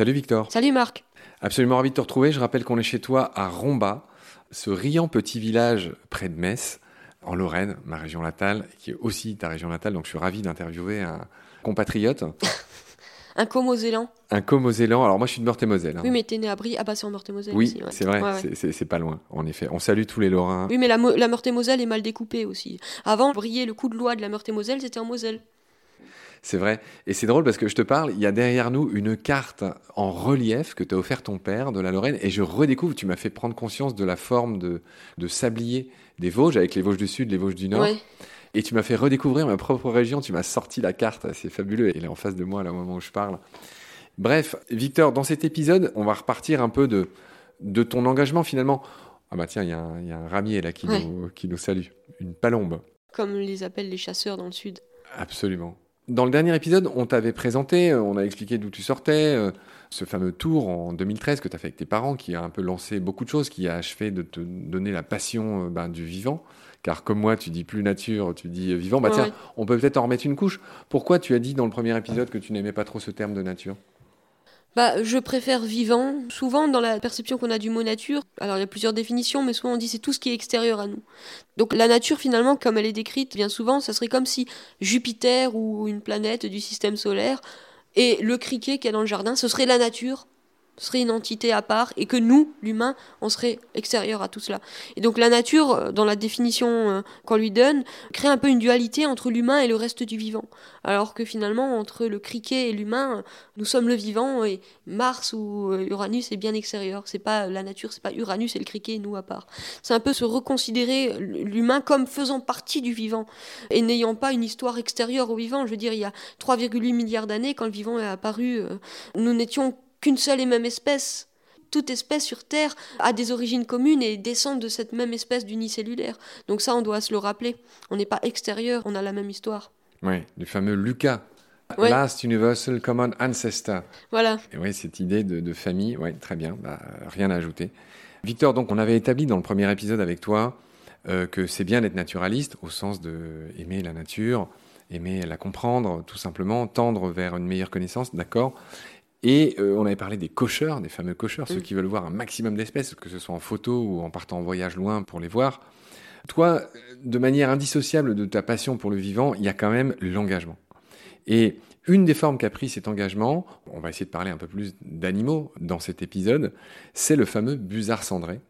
Salut Victor. Salut Marc. Absolument ravi de te retrouver. Je rappelle qu'on est chez toi à Romba, ce riant petit village près de Metz, en Lorraine, ma région natale, qui est aussi ta région natale. Donc je suis ravi d'interviewer un compatriote. un Comosélan. Un Comosélan. Alors moi je suis de Meurthe-et-Moselle. Hein. Oui, mais t'es né à Brie. Ah bah c'est en Meurthe-et-Moselle. Oui, c'est vrai. C'est pas loin, en effet. On salue tous les Lorrains. Oui, mais la, la Meurthe-et-Moselle est mal découpée aussi. Avant, briller le coup de loi de la Meurthe-et-Moselle, c'était en Moselle. C'est vrai. Et c'est drôle parce que je te parle, il y a derrière nous une carte en relief que t'a offert ton père de la Lorraine. Et je redécouvre, tu m'as fait prendre conscience de la forme de, de sablier des Vosges, avec les Vosges du Sud, les Vosges du Nord. Et tu m'as fait redécouvrir ma propre région. Tu m'as sorti la carte. C'est fabuleux. Elle est en face de moi, là, au moment où je parle. Bref, Victor, dans cet épisode, on va repartir un peu de, de ton engagement finalement. Ah bah tiens, il y, y, a un ramier là qui, nous, qui nous salue. Une palombe. Comme les appellent les chasseurs dans le Sud. Absolument. Dans le dernier épisode, on t'avait présenté, euh, on a expliqué d'où tu sortais, euh, ce fameux tour en 2013 que tu as fait avec tes parents, qui a un peu lancé beaucoup de choses, qui a achevé de te donner la passion euh, ben, du vivant. Car comme moi, tu dis plus nature, tu dis vivant. Bah tiens, on peut peut-être en remettre une couche. Pourquoi tu as dit dans le premier épisode que tu n'aimais pas trop ce terme de nature? Bah, je préfère vivant. Souvent, dans la perception qu'on a du mot nature, alors il y a plusieurs définitions, mais souvent on dit c'est tout ce qui est extérieur à nous. Donc la nature, finalement, comme elle est décrite bien souvent, ça serait comme si Jupiter ou une planète du système solaire et le criquet qu'il y a dans le jardin, ce serait la nature serait une entité à part et que nous, l'humain, on serait extérieur à tout cela. Et donc la nature, euh, dans la définition euh, qu'on lui donne, crée un peu une dualité entre l'humain et le reste du vivant. Alors que finalement, entre le criquet et l'humain, nous sommes le vivant et Mars ou euh, Uranus est bien extérieur. C'est pas la nature, c'est pas Uranus et le criquet et nous à part. C'est un peu se reconsidérer l'humain comme faisant partie du vivant et n'ayant pas une histoire extérieure au vivant. Je veux dire, il y a 3,8 milliards d'années, quand le vivant est apparu, nous n'étions qu'une seule et même espèce. Toute espèce sur Terre a des origines communes et descend de cette même espèce d'unicellulaire. Donc ça, on doit se le rappeler. On n'est pas extérieur, on a la même histoire. Oui, du fameux Lucas. Last Universal Common Ancestor. Voilà. Et oui, cette idée de, famille, ouais, très bien, bah, rien à ajouter. Victor, donc on avait établi dans le premier épisode avec toi euh, que c'est bien d'être naturaliste au sens de aimer la nature, aimer la comprendre, tout simplement, tendre vers une meilleure connaissance, d'accord? Et euh, on avait parlé des cocheurs, des fameux cocheurs, ceux mm. qui veulent voir un maximum d'espèces, que ce soit en photo ou en partant en voyage loin pour les voir. Toi, de manière indissociable de ta passion pour le vivant, il y a quand même l'engagement. Et une des formes qu'a pris cet engagement, on va essayer de parler un peu plus d'animaux dans cet épisode, c'est le fameux busard cendré.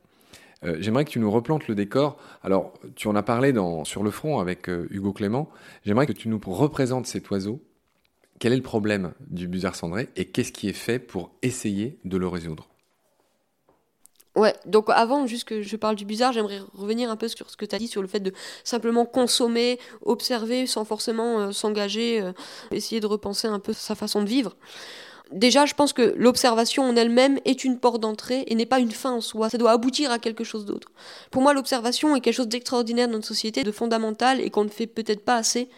Euh, j'aimerais que tu nous replantes le décor. Alors, tu en as parlé dans, sur le front avec euh, Hugo Clément. J'aimerais que tu nous représentes cet oiseau quel est le problème du busard cendré et qu'est-ce qui est fait pour essayer de le résoudre? Ouais, donc avant, juste que je parle du busard, j'aimerais revenir un peu sur ce que tu as dit sur le fait de simplement consommer, observer sans forcément euh, s'engager, euh, essayer de repenser un peu sa façon de vivre. Déjà, je pense que l'observation en elle-même est une porte d'entrée et n'est pas une fin en soi. Ça doit aboutir à quelque chose d'autre. Pour moi, l'observation est quelque chose d'extraordinaire dans notre société, de fondamental et qu'on ne fait peut-être pas assez.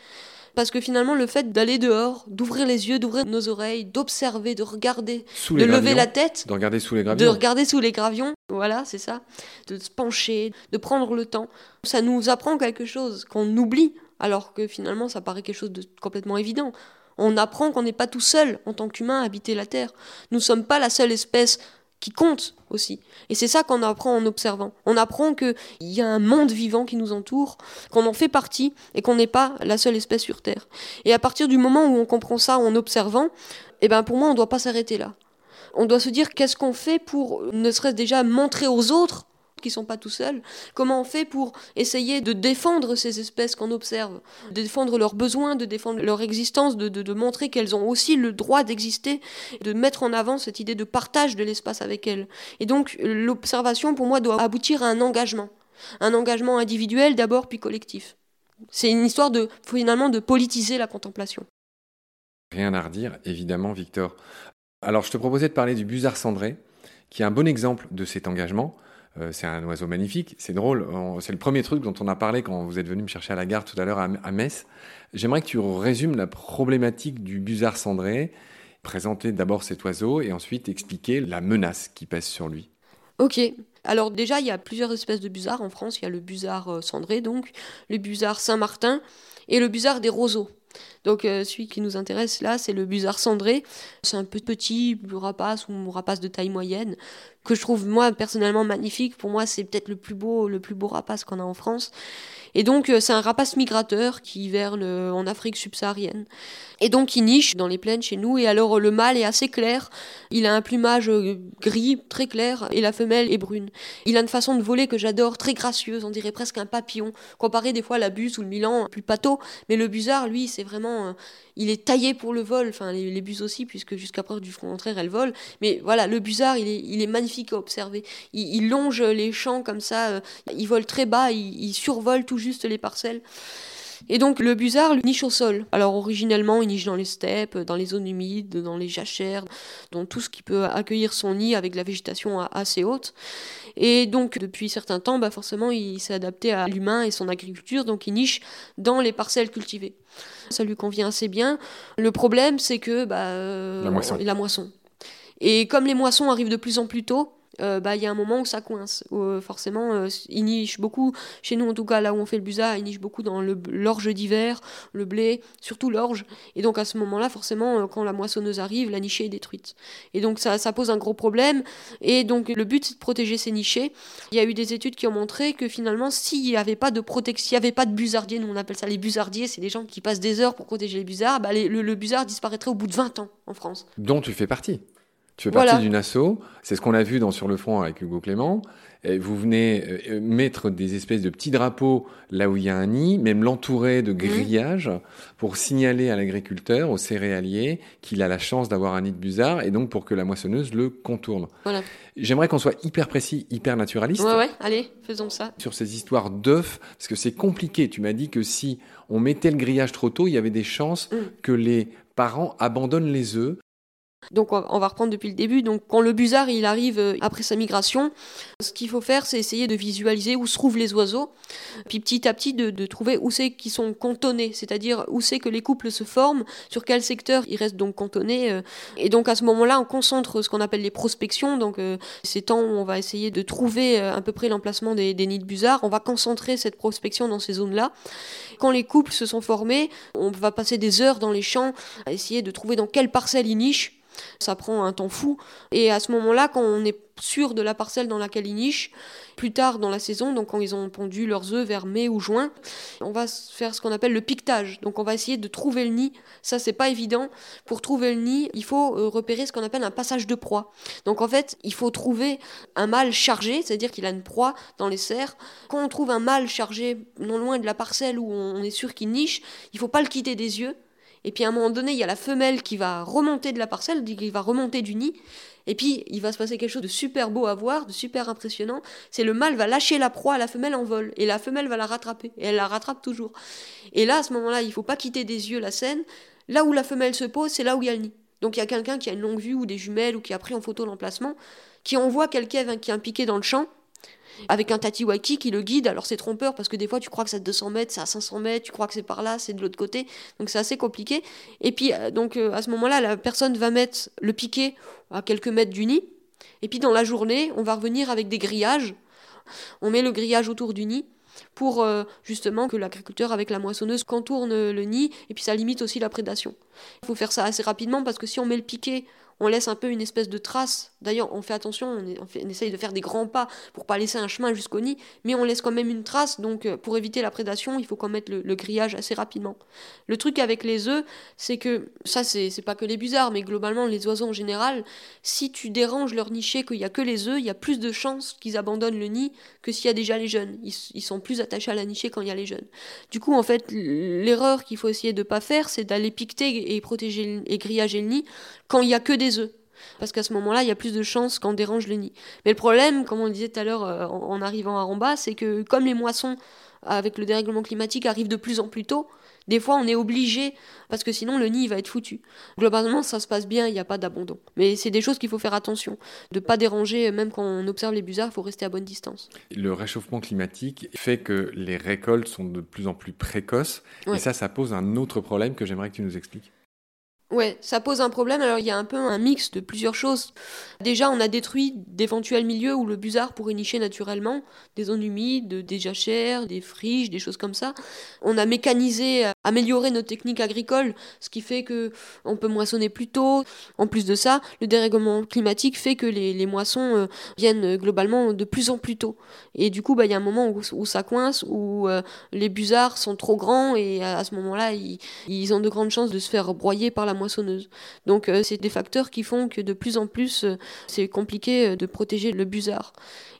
Parce que finalement, le fait d'aller dehors, d'ouvrir les yeux, d'ouvrir nos oreilles, d'observer, de regarder, de lever la tête, de regarder sous les gravions, de regarder sous les gravions, voilà, c'est ça, de se pencher, de prendre le temps, ça nous apprend quelque chose qu'on oublie, alors que finalement, ça paraît quelque chose de complètement évident. On apprend qu'on n'est pas tout seul en tant qu'humain à habiter la Terre. Nous ne sommes pas la seule espèce qui compte aussi. Et c'est ça qu'on apprend en observant. On apprend qu'il y a un monde vivant qui nous entoure, qu'on en fait partie et qu'on n'est pas la seule espèce sur Terre. Et à partir du moment où on comprend ça en observant, eh ben pour moi, on ne doit pas s'arrêter là. On doit se dire qu'est-ce qu'on fait pour ne serait-ce déjà montrer aux autres qui sont pas tout seuls Comment on fait pour essayer de défendre ces espèces qu'on observe, de défendre leurs besoins, de défendre leur existence, de, de, montrer qu'elles ont aussi le droit d'exister, de mettre en avant cette idée de partage de l'espace avec elles. Et donc l'observation, pour moi, doit aboutir à un engagement. Un engagement individuel d'abord, puis collectif. C'est une histoire de, finalement, de politiser la contemplation. Rien à redire, évidemment, Victor. Alors, je te proposais de parler du busard cendré, qui est un bon exemple de cet engagement. Euh, c'est un oiseau magnifique. C'est drôle. C'est le premier truc dont on a parlé quand vous êtes venu me chercher à la gare tout à l'heure à, Metz. J'aimerais que tu résumes la problématique du busard cendré, présenter d'abord cet oiseau et ensuite expliquer la menace qui pèse sur lui. Ok. Alors déjà, il y a plusieurs espèces de busards en France. Il y a le busard euh, cendré, donc, le busard Saint-Martin et le busard des roseaux. Donc euh, celui qui nous intéresse là, c'est le busard cendré. C'est un peu petit rapace ou rapace de taille moyenne que je trouve moi personnellement magnifique. Pour moi, c'est peut-être le plus beau, le plus beau rapace qu'on a en France. Et donc, euh, c'est un rapace migrateur qui hiverne en Afrique subsaharienne. Et donc, il niche dans les plaines chez nous. Et alors, le mâle est assez clair. Il a un plumage euh, gris, très clair, et la femelle est brune. Il a une façon de voler que j'adore, très gracieuse, on dirait presque un papillon. Comparé des fois à la buse ou le milan, plus pâteau. Mais le busard, lui, c'est vraiment. Euh, il est taillé pour le vol. Enfin, les, buses aussi, puisque jusqu'à preuve du contraire, elles volent. Mais voilà, le busard, il est, magnifique à observer. Il, longe les champs comme ça. il vole très bas, il survole tout juste les parcelles. Et donc le busard niche au sol. Alors originellement, il niche dans les steppes, dans les zones humides, dans les jachères, dans tout ce qui peut accueillir son nid avec la végétation assez haute. Et donc depuis certains temps, bah forcément, il s'est adapté à l'humain et son agriculture, donc il niche dans les parcelles cultivées. Ça lui convient assez bien. Le problème, c'est que bah, la moisson. La moisson. Et comme les moissons arrivent de plus en plus tôt, euh, bah, il y a un moment où ça coince. Euh, forcément, euh, il niche beaucoup, chez nous en tout cas, là où on fait le busa, il niche beaucoup dans l'orge d'hiver, le blé, surtout l'orge. Et donc à ce moment-là, forcément, quand la moissonneuse arrive, la nichée est détruite. Et donc ça, ça pose un gros problème. Et donc le but, c'est de protéger ces nichées. Il y a eu des études qui ont montré que finalement, s'il n'y avait pas de protection, s'il n'y avait pas de busardiers, nous on appelle ça les busardiers, c'est des gens qui passent des heures pour protéger les busards, bah, le, le busard disparaîtrait au bout de 20 ans en France. Dont tu fais partie tu fais partie d'une asso, c'est ce qu'on a vu dans Sur le front avec Hugo Clément. Et vous venez euh, mettre des espèces de petits drapeaux là où il y a un nid, même l'entourer de mhm. grillages pour signaler à l'agriculteur, au céréalier, qu'il a la chance d'avoir un nid de busard et donc pour que la moissonneuse le contourne. Voilà. J'aimerais qu'on soit hyper précis, hyper naturaliste. Ouais, ouais, allez, faisons ça. Sur ces histoires d'œufs, parce que c'est compliqué. Tu m'as dit que si on mettait le grillage trop tôt, il y avait des chances mm. que les parents abandonnent les œufs donc on va reprendre depuis le début. Donc quand le busard il arrive euh, après sa migration, ce qu'il faut faire c'est essayer de visualiser où se trouvent les oiseaux, puis petit à petit de, trouver où c'est qu'ils sont cantonnés, c'est-à-dire où c'est que les couples se forment, sur quel secteur ils restent donc cantonnés. Euh. Et donc à ce moment-là on concentre ce qu'on appelle les prospections. Donc euh, ces temps où on va essayer de trouver à peu près l'emplacement des, nids de busards, on va concentrer cette prospection dans ces zones-là. Quand les couples se sont formés, on va passer des heures dans les champs à essayer de trouver dans quelle parcelle ils nichent ça prend un temps fou. Et à ce moment-là, quand on est sûr de la parcelle dans laquelle ils nichent, plus tard dans la saison, donc quand ils ont pondu leurs œufs vers mai ou juin, on va faire ce qu'on appelle le piquetage. Donc on va essayer de trouver le nid. Ça, c'est pas évident. Pour trouver le nid, il faut euh, repérer ce qu'on appelle un passage de proie. Donc en fait, il faut trouver un mâle chargé, c'est-à-dire qu'il a une proie dans les serres. Quand on trouve un mâle chargé non loin de la parcelle où on est sûr qu'il niche, il faut pas le quitter des yeux et puis à un moment donné, il y a la femelle qui va remonter de la parcelle, qui va remonter du nid. Et puis il va se passer quelque chose de super beau à voir, de super impressionnant. C'est le mâle va lâcher la proie à la femelle en vol. Et la femelle va la rattraper. Et elle la rattrape toujours. Et là, à ce moment-là, il faut pas quitter des yeux la scène. Là où la femelle se pose, c'est là où il y a le nid. Donc il y a quelqu'un qui a une longue vue ou des jumelles ou qui a pris en photo l'emplacement, qui envoie quelqu'un qui est piqué dans le champ avec un tatiwaki qui le guide. Alors c'est trompeur parce que des fois tu crois que c'est à 200 mètres, c'est à 500 mètres, tu crois que c'est par là, c'est de l'autre côté. Donc c'est assez compliqué. Et puis euh, donc euh, à ce moment-là, la personne va mettre le piquet à quelques mètres du nid. Et puis dans la journée, on va revenir avec des grillages. On met le grillage autour du nid pour euh, justement que l'agriculteur avec la moissonneuse contourne le nid et puis ça limite aussi la prédation. Il faut faire ça assez rapidement parce que si on met le piquet on laisse un peu une espèce de trace. D'ailleurs, on fait attention, on, essaye de faire des grands pas pour pas laisser un chemin jusqu'au nid, mais on laisse quand même une trace. Donc, euh, pour éviter la prédation, il faut qu'on mette le, grillage assez rapidement. Le truc avec les œufs, c'est que ça, c'est pas que les busards, mais globalement les oiseaux en général. Si tu déranges leur niché, qu'il y a que les œufs, il y a plus de chances qu'ils abandonnent le nid que s'il y a déjà les jeunes. Ils, sont plus attachés à la nichée quand il y a les jeunes. Du coup, en fait, l'erreur qu'il faut essayer de pas faire, c'est d'aller piqueter et protéger et grillager le nid quand il y a que des œufs. Parce qu'à ce moment-là, il y a plus de chances qu'on dérange le nid. Mais le problème, comme on disait tout à l'heure euh, en, arrivant à Ramba, c'est que comme les moissons avec le dérèglement climatique arrivent de plus en plus tôt, des fois on est obligé, parce que sinon le nid va être foutu. Globalement, ça se passe bien, il n'y a pas d'abandon. Mais c'est des choses qu'il faut faire attention. De ne pas déranger, même quand on observe les busards, il faut rester à bonne distance. Le réchauffement climatique fait que les récoltes sont de plus en plus précoces. Et ça, ça pose un autre problème que j'aimerais que tu nous expliques. Ouais, ça pose un problème. Alors il y a un peu un mix de plusieurs choses. Déjà, on a détruit d'éventuels milieux où le busard pourrait nicher naturellement, des zones humides, des jachères, des friches, des choses comme ça. On a mécanisé, amélioré nos techniques agricoles, ce qui fait que on peut moissonner plus tôt. En plus de ça, le dérèglement climatique fait que les, moissons euh, viennent globalement de plus en plus tôt. Et du coup, bah, il y a un moment où, ça coince, où euh, les busards sont trop grands et à, ce moment-là, ils, ils ont de grandes chances de se faire broyer par la moissonneuse. Donc euh, c'est des facteurs qui font que de plus en plus euh, c'est compliqué euh, de protéger le busard.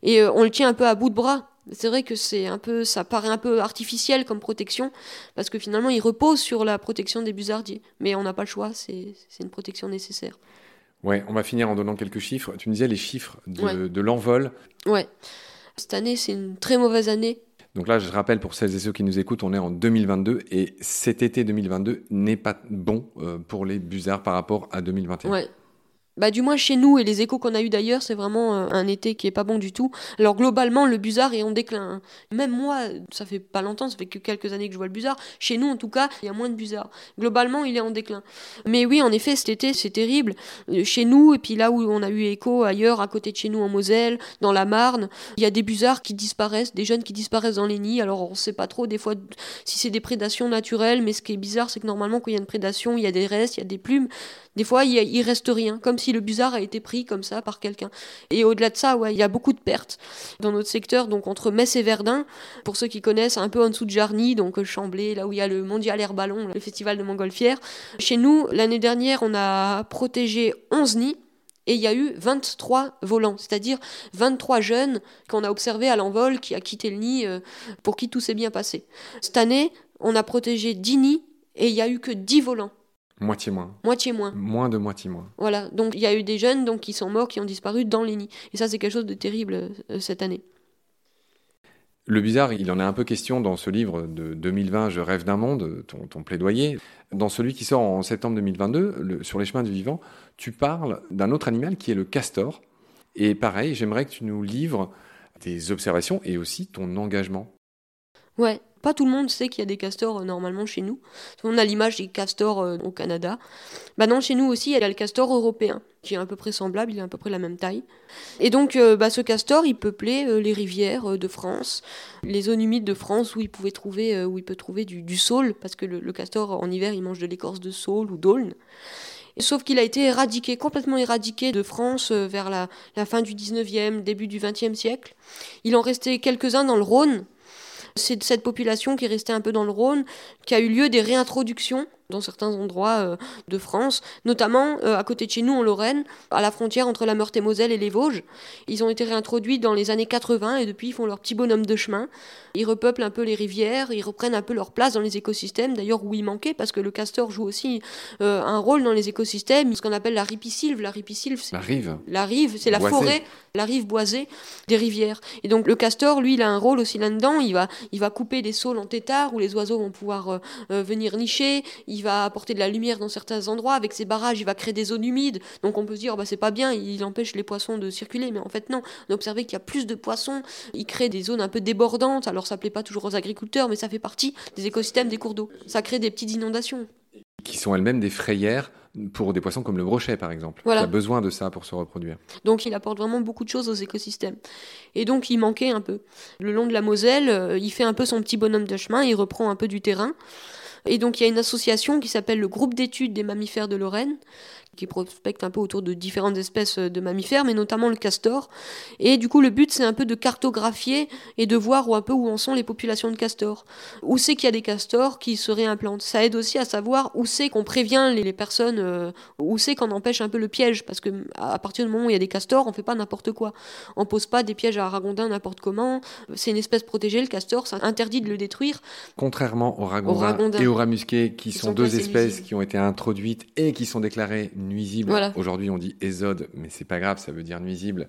Et on le tient un peu à bout de bras. C'est vrai que c'est un peu, ça paraît un peu artificiel comme protection, parce que finalement il repose sur la protection des busardiers. Mais on n'a pas le choix, c'est une protection nécessaire. Ouais, on va finir en donnant quelques chiffres. Tu me disais les chiffres de, de l'envol. Ouais. Cette année, c'est une très mauvaise année donc là, je rappelle pour celles et ceux qui nous écoutent, on est en 2022 et cet été 2022 n'est pas bon euh, pour les busards par rapport à 2021. Ouais, bah, du moins chez nous et les échos qu'on a eu d'ailleurs, c'est vraiment euh, un été qui est pas bon du tout. Alors globalement, le busard est en déclin. Hein. Même moi, ça fait pas longtemps, ça fait que quelques années que je vois le busard. Chez nous, en tout cas, il y a moins de busards. Globalement, il est en déclin. Mais oui, en effet, cet été, c'est terrible. Euh, chez nous, et puis là où on a eu écho ailleurs, à côté de chez nous en Moselle, dans la Marne, il y a des busards qui disparaissent, des jeunes qui disparaissent dans les nids. Alors on sait pas trop des fois si c'est des prédations naturelles, mais ce qui est bizarre, c'est que normalement, quand il y a une prédation, il y a des restes, il y a des plumes. Des fois, il, il reste rien, comme si le busard a été pris comme ça par quelqu'un. Et au-delà de ça, ouais, il y a beaucoup de pertes dans notre secteur, donc entre Metz et Verdun, pour ceux qui connaissent, un peu en dessous de Jarny, donc Chamblay, là où il y a le Mondial Air Ballon, le festival de Montgolfière. Chez nous, l'année dernière, on a protégé 11 nids. Et il y a eu 23 volants, c'est-à-dire 23 jeunes qu'on a observés à l'envol qui a quitté le nid euh, pour qui tout s'est bien passé. Cette année, on a protégé 10 nids et il n'y a eu que 10 volants. Moitié moins. Moitié moins. Moins de moitié moins. Voilà, donc il y a eu des jeunes donc, qui sont morts, qui ont disparu dans les nids. Et ça, c'est quelque chose de terrible euh, cette année. Le bizarre, il en est un peu question dans ce livre de 2020, Je rêve d'un monde, ton, plaidoyer. Dans celui qui sort en septembre 2022, sur les chemins du vivant, tu parles d'un autre animal qui est le castor. Et pareil, j'aimerais que tu nous livres tes observations et aussi ton engagement. Ouais, pas tout le monde sait qu'il y a des castors euh, normalement chez nous. On a l'image des castors euh, au Canada. Bah non, chez nous aussi, il y a le castor européen, qui est à peu près semblable, il a à peu près la même taille. Et donc, euh, bah, ce castor, il peuplait les rivières de France, les zones humides de France où il pouvait trouver, où il peut trouver du, saule, parce que le, castor, en hiver, il mange de l'écorce de saule ou d'aulne. Sauf qu'il a été éradiqué, complètement éradiqué de France vers la, la fin du 19e, début du 20e siècle. Il en restait quelques-uns dans le Rhône, c'est cette population qui est restée un peu dans le Rhône, qui a eu lieu des réintroductions dans certains endroits euh, de France, notamment euh, à côté de chez nous en Lorraine, à la frontière entre la Meurthe-et-Moselle et les Vosges. Ils ont été réintroduits dans les années 80 et depuis ils font leur petit bonhomme de chemin. Ils repeuplent un peu les rivières, ils reprennent un peu leur place dans les écosystèmes, d'ailleurs où ils manquaient, parce que le castor joue aussi euh, un rôle dans les écosystèmes, ce qu'on appelle la ripisylve. La ripisylve, c'est la rive. La rive, c'est la forêt, la rive boisée des rivières. Et donc le castor, lui, il a un rôle aussi là-dedans. Il va, il va couper des saules en tétard où les oiseaux vont pouvoir venir nicher. Il il va apporter de la lumière dans certains endroits. Avec ses barrages, il va créer des zones humides. Donc on peut se dire, bah, c'est pas bien, il empêche les poissons de circuler. Mais en fait, non. On a observé qu'il y a plus de poissons. Il crée des zones un peu débordantes. Alors ça plaît pas toujours aux agriculteurs, mais ça fait partie des écosystèmes des cours d'eau. Ça crée des petites inondations. Qui sont elles-mêmes des frayères pour des poissons comme le brochet, par exemple, Il a besoin de ça pour se reproduire. Donc il apporte vraiment beaucoup de choses aux écosystèmes. Et donc il manquait un peu. Le long de la Moselle, euh, il fait un peu son petit bonhomme de chemin, il reprend un peu du terrain. Et donc il y a une association qui s'appelle le groupe d'études des mammifères de Lorraine, qui prospecte un peu autour de différentes espèces de mammifères, mais notamment le castor. Et du coup, le but, c'est un peu de cartographier et de voir où, un peu où en sont les populations de castors. Où c'est qu'il y a des castors qui se réimplantent. Ça aide aussi à savoir où c'est qu'on prévient les, personnes, euh, où c'est qu'on empêche un peu le piège, parce que à partir du moment où il y a des castors, on fait pas n'importe quoi. On pose pas des pièges à ragondins n'importe comment. C'est une espèce protégée, le castor, ça interdit de le détruire. Contrairement aux ragondins, et aux rats musqués, qui, sont, deux espèces qui ont été introduites et qui sont déclarées nuisible. Aujourd'hui, on dit ésode, mais c'est pas grave, ça veut dire nuisible.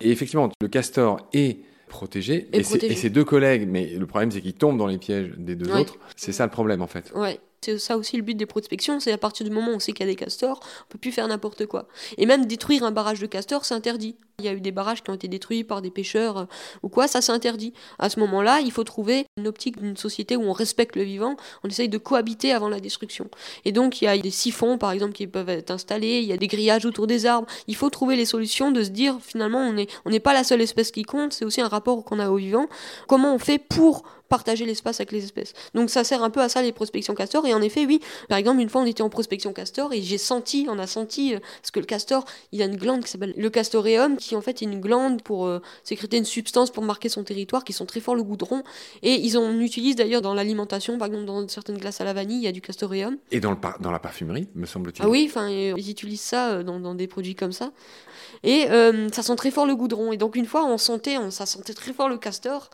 Et effectivement, le castor est protégé, et, ses deux collègues, mais le problème c'est qu'ils tombent dans les pièges des deux autres. C'est ça le problème en fait. Ouais. C'est ça aussi le but des prospections, c'est à partir du moment où on sait qu'il y a des castors, on peut plus faire n'importe quoi. Et même détruire un barrage de castors, c'est interdit. Il y a eu des barrages qui ont été détruits par des pêcheurs euh, ou quoi, ça c'est interdit. À ce moment-là, il faut trouver une optique d'une société où on respecte le vivant, on essaye de cohabiter avant la destruction. Et donc il y a des siphons par exemple qui peuvent être installés, il y a des grillages autour des arbres. Il faut trouver les solutions de se dire finalement on n'est on n'est pas la seule espèce qui compte, c'est aussi un rapport qu'on a au vivant. Comment on fait pour partager l'espace avec les espèces. Donc ça sert un peu à ça les prospections castor. Et en effet, oui, par exemple, une fois on était en prospection castor et j'ai senti, on a senti, euh, parce que le castor, il a une glande qui s'appelle le castoreum, qui en fait est une glande pour euh, sécréter une substance pour marquer son territoire, qui sont très forts le goudron. Et ils en utilisent d'ailleurs dans l'alimentation, par exemple dans certaines glaces à la vanille, il y a du castoreum. Et dans, le dans la parfumerie, me semble-t-il. Ah oui, enfin, ils utilisent ça euh, dans, dans, des produits comme ça. Et ça sent très fort le goudron. Et donc une fois, on sentait, on, ça sentait très fort le castor.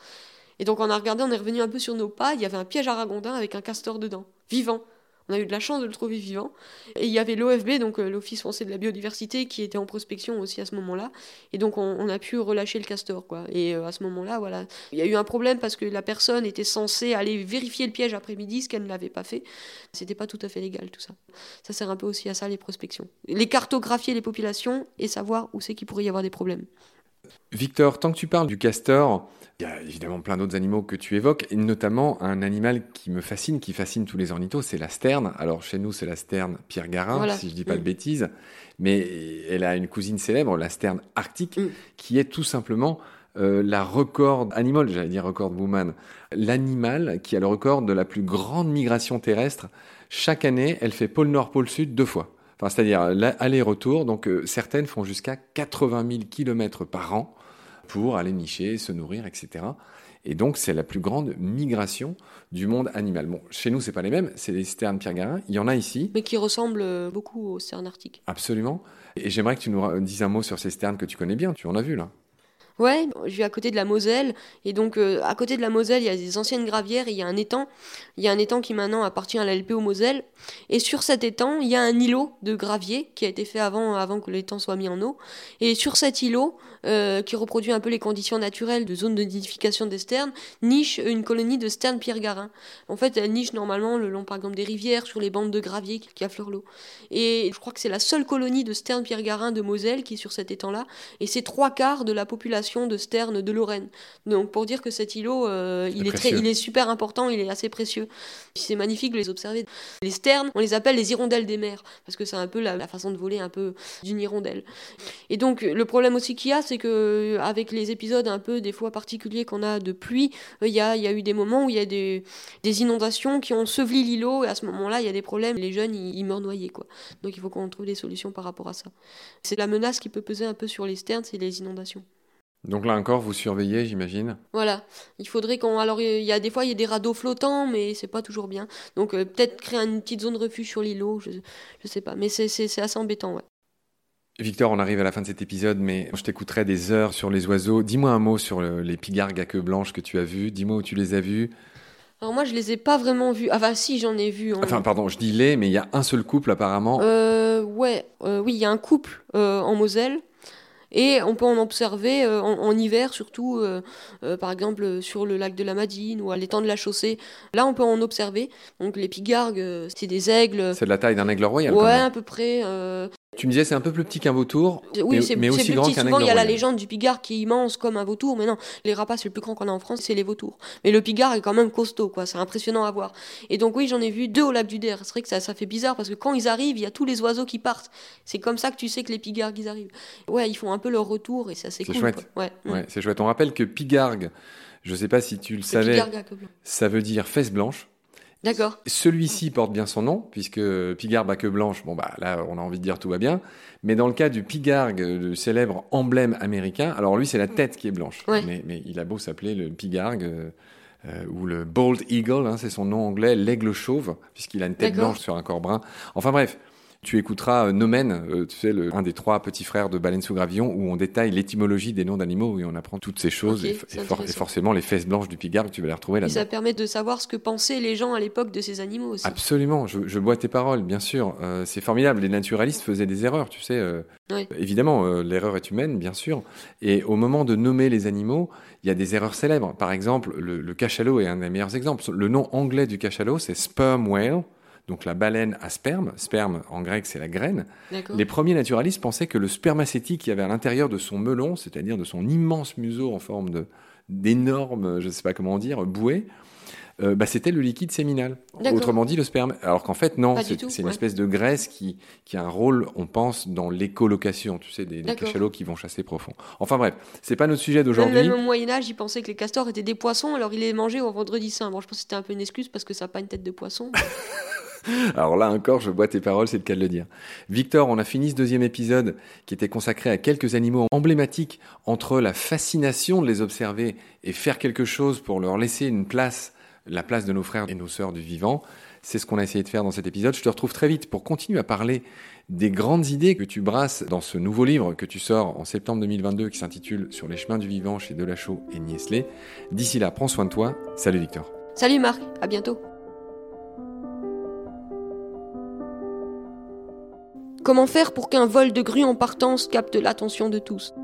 Et donc on a regardé, on est revenu un peu sur nos pas, il y avait un piège à ragondin avec un castor dedans, vivant. On a eu de la chance de le trouver vivant. Et il y avait l'OFB, donc euh, l'Office français de la biodiversité, qui était en prospection aussi à ce moment-là. Et donc on, a pu relâcher le castor, quoi. Et euh, à ce moment-là, voilà. Il y a eu un problème parce que la personne était censée aller vérifier le piège après-midi, ce qu'elle ne l'avait pas fait. C'était pas tout à fait légal, tout ça. Ça sert un peu aussi à ça, les prospections. Les cartographier les populations et savoir où c'est qu'il pourrait y avoir des problèmes. Victor, tant que tu parles du castor, il y a évidemment plein d'autres animaux que tu évoques, et notamment un animal qui me fascine, qui fascine tous les ornithos, c'est la sterne. Alors chez nous, c'est la sterne Pierre Garin, si je dis pas de mm. bêtises, mais elle a une cousine célèbre, la sterne arctique, mm. qui est tout simplement euh, la record animal, j'allais dire record woman, l'animal qui a le record de la plus grande migration terrestre. Chaque année, elle fait pôle Nord, pôle Sud deux fois. Enfin, c'est-à-dire aller-retour. Donc euh, certaines font jusqu'à 80 000 km par an pour aller nicher, se nourrir, etc. Et donc, c'est la plus grande migration du monde animal. Bon, chez nous, c'est pas les mêmes, c'est les sternes Pierre Garin. Il y en a ici. Mais qui ressemblent euh, beaucoup aux sternes arctiques. Absolument. Et j'aimerais que tu nous dises un mot sur ces sternes que tu connais bien. Tu en as vu, là. Ouais, je vis à côté de la Moselle, et donc euh, à côté de la Moselle, il y a des anciennes gravières, et il y a un étang. Il y a un étang qui maintenant appartient à la LPO Moselle, et sur cet étang, il y a un îlot de gravier qui a été fait avant, avant que l'étang soit mis en eau. Et sur cet îlot, euh, qui reproduit un peu les conditions naturelles de zone de nidification des sternes, niche une colonie de sternes pierre-garin. En fait, elle niche normalement le long, par exemple, des rivières, sur les bandes de gravier qui affleurent l'eau. Et je crois que c'est la seule colonie de sternes pierre-garin de Moselle qui est sur cet étang-là, et c'est trois quarts de la population de sternes de Lorraine. Donc pour dire que cet îlot, euh, il, est très, il est super important, il est assez précieux. C'est magnifique de les observer. Les sternes, on les appelle les hirondelles des mers, parce que c'est un peu la, la, façon de voler un peu d'une hirondelle. Et donc le problème aussi qu'il y a, c'est que avec les épisodes un peu des fois particuliers qu'on a de pluie, il y a, y a, eu des moments où il y a des, des inondations qui ont enseveli l'îlot et à ce moment-là, il y a des problèmes. Les jeunes, ils, meurent noyés. Quoi. Donc il faut qu'on trouve des solutions par rapport à ça. C'est la menace qui peut peser un peu sur les sternes, c'est les inondations. Donc là encore, vous surveillez, j'imagine. Voilà. Il faudrait qu'on. Alors, il y a des fois, il y a des radeaux flottants, mais c'est pas toujours bien. Donc, euh, peut-être créer une petite zone de refuge sur l'îlot, je, je sais pas. Mais c'est assez embêtant, ouais. Victor, on arrive à la fin de cet épisode, mais je t'écouterai des heures sur les oiseaux. Dis-moi un mot sur les pigargues à queue blanche que tu as vus. Dis-moi où tu les as vus. Alors moi, je les ai pas vraiment vus. Enfin, si, j'en ai vu. Enfin, pardon, je dis les, mais il y a un seul couple apparemment. Euh, ouais, euh, oui, il y a un couple euh, en Moselle. Et on peut en observer euh, en, hiver, surtout euh, euh, par exemple sur le lac de la Madine ou à l'étang de la Chaussée. Là, on peut en observer. Donc les pigargues, c'est des aigles. C'est de la taille d'un aigle royal. Ouais, à peu près. Tu me disais c'est un peu plus petit qu'un vautour, oui, mais, mais aussi grand qu'un Souvent, il y a la légende du pigard qui est immense comme un vautour, mais non, les rapaces les plus grands qu'on a en France, c'est les vautours. Mais le pigard est quand même costaud, quoi. C'est impressionnant à voir. Et donc oui, j'en ai vu deux au lac du Der. C'est vrai que ça, ça fait bizarre parce que quand ils arrivent, il y a tous les oiseaux qui partent. C'est comme ça que tu sais que les pigargues ils arrivent. Ouais, ils font un peu leur retour et c'est assez cool. Chouette. Ouais, ouais c'est chouette. On rappelle que pigargue, je sais pas si tu le, savais, ça veut dire fesse blanche. D'accord. Celui-ci porte bien son nom, puisque Pigargue à queue blanche, bon bah là on a envie de dire tout va bien. Mais dans le cas du Pigargue, le célèbre emblème américain, alors lui c'est la tête qui est blanche. Mais, mais, il a beau s'appeler le Pigargue euh, euh, ou le Bold Eagle, hein, c'est son nom anglais, l'aigle chauve, puisqu'il a une tête blanche sur un corps brun. Enfin bref, tu écouteras euh, Nomen, euh, tu sais, le, un des trois petits frères de Baleine sous Gravillon, où on détaille l'étymologie des noms d'animaux, et on apprend toutes ces choses, et, forcément les fesses blanches du pigargue, tu vas les retrouver là-dedans. ça permet de savoir ce que pensaient les gens à l'époque de ces animaux aussi. Absolument, je, bois tes paroles, bien sûr. Euh, c'est formidable, les naturalistes faisaient des erreurs, tu sais. Évidemment, l'erreur est humaine, bien sûr. Et au moment de nommer les animaux, il y a des erreurs célèbres. Par exemple, le, le cachalot est un des meilleurs exemples. Le nom anglais du cachalot, c'est sperm whale donc la baleine à sperme, sperme en grec c'est la graine, les premiers naturalistes pensaient que le spermacétique qu'il y avait à l'intérieur de son melon, c'est-à-dire de son immense museau en forme de d'énormes, je ne sais pas comment dire, bouées, euh, bah, c'était le liquide séminal. Autrement dit, le sperme. Alors qu'en fait, non, c'est une ouais. espèce de graisse qui, qui a un rôle, on pense, dans l'écolocation, tu sais, des, cachalots qui vont chasser profond. Enfin bref, c'est pas notre sujet d'aujourd'hui. même au Moyen-Âge, ils pensaient que les castors étaient des poissons, alors ils les mangeaient au vendredi saint. Bon, je pense que c'était un peu une excuse parce que ça n'a pas une tête de poisson. Alors là encore, je bois tes paroles, c'est le cas de le dire. Victor, on a fini ce deuxième épisode qui était consacré à quelques animaux emblématiques entre la fascination de les observer et faire quelque chose pour leur laisser une place, la place de nos frères et nos sœurs du vivant. C'est ce qu'on a essayé de faire dans cet épisode. Je te retrouve très vite pour continuer à parler des grandes idées que tu brasses dans ce nouveau livre que tu sors en septembre 2022 qui s'intitule Sur les chemins du vivant chez Delachaux et Niesley. D'ici là, prends soin de toi. Salut Victor. Salut Marc, à bientôt. Comment faire pour qu'un vol de grue en partance capte l'attention de tous?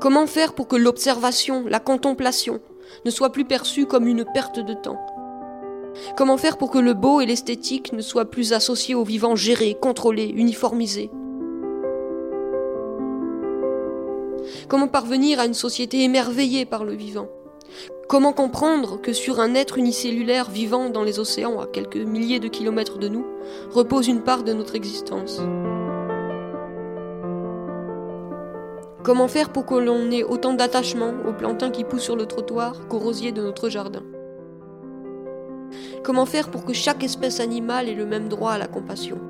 Comment faire pour que l'observation, la contemplation, ne soit plus perçue comme une perte de temps? Comment faire pour que le beau et l'esthétique ne soient plus associés au vivant géré, contrôlé, uniformisé? Comment parvenir à une société émerveillée par le vivant? Comment comprendre que sur un être unicellulaire vivant dans les océans à quelques milliers de kilomètres de nous repose une part de notre existence? Comment faire pour que l'on ait autant d'attachement aux plantains qui poussent sur le trottoir qu'aux rosiers de notre jardin? Comment faire pour que chaque espèce animale ait le même droit à la compassion?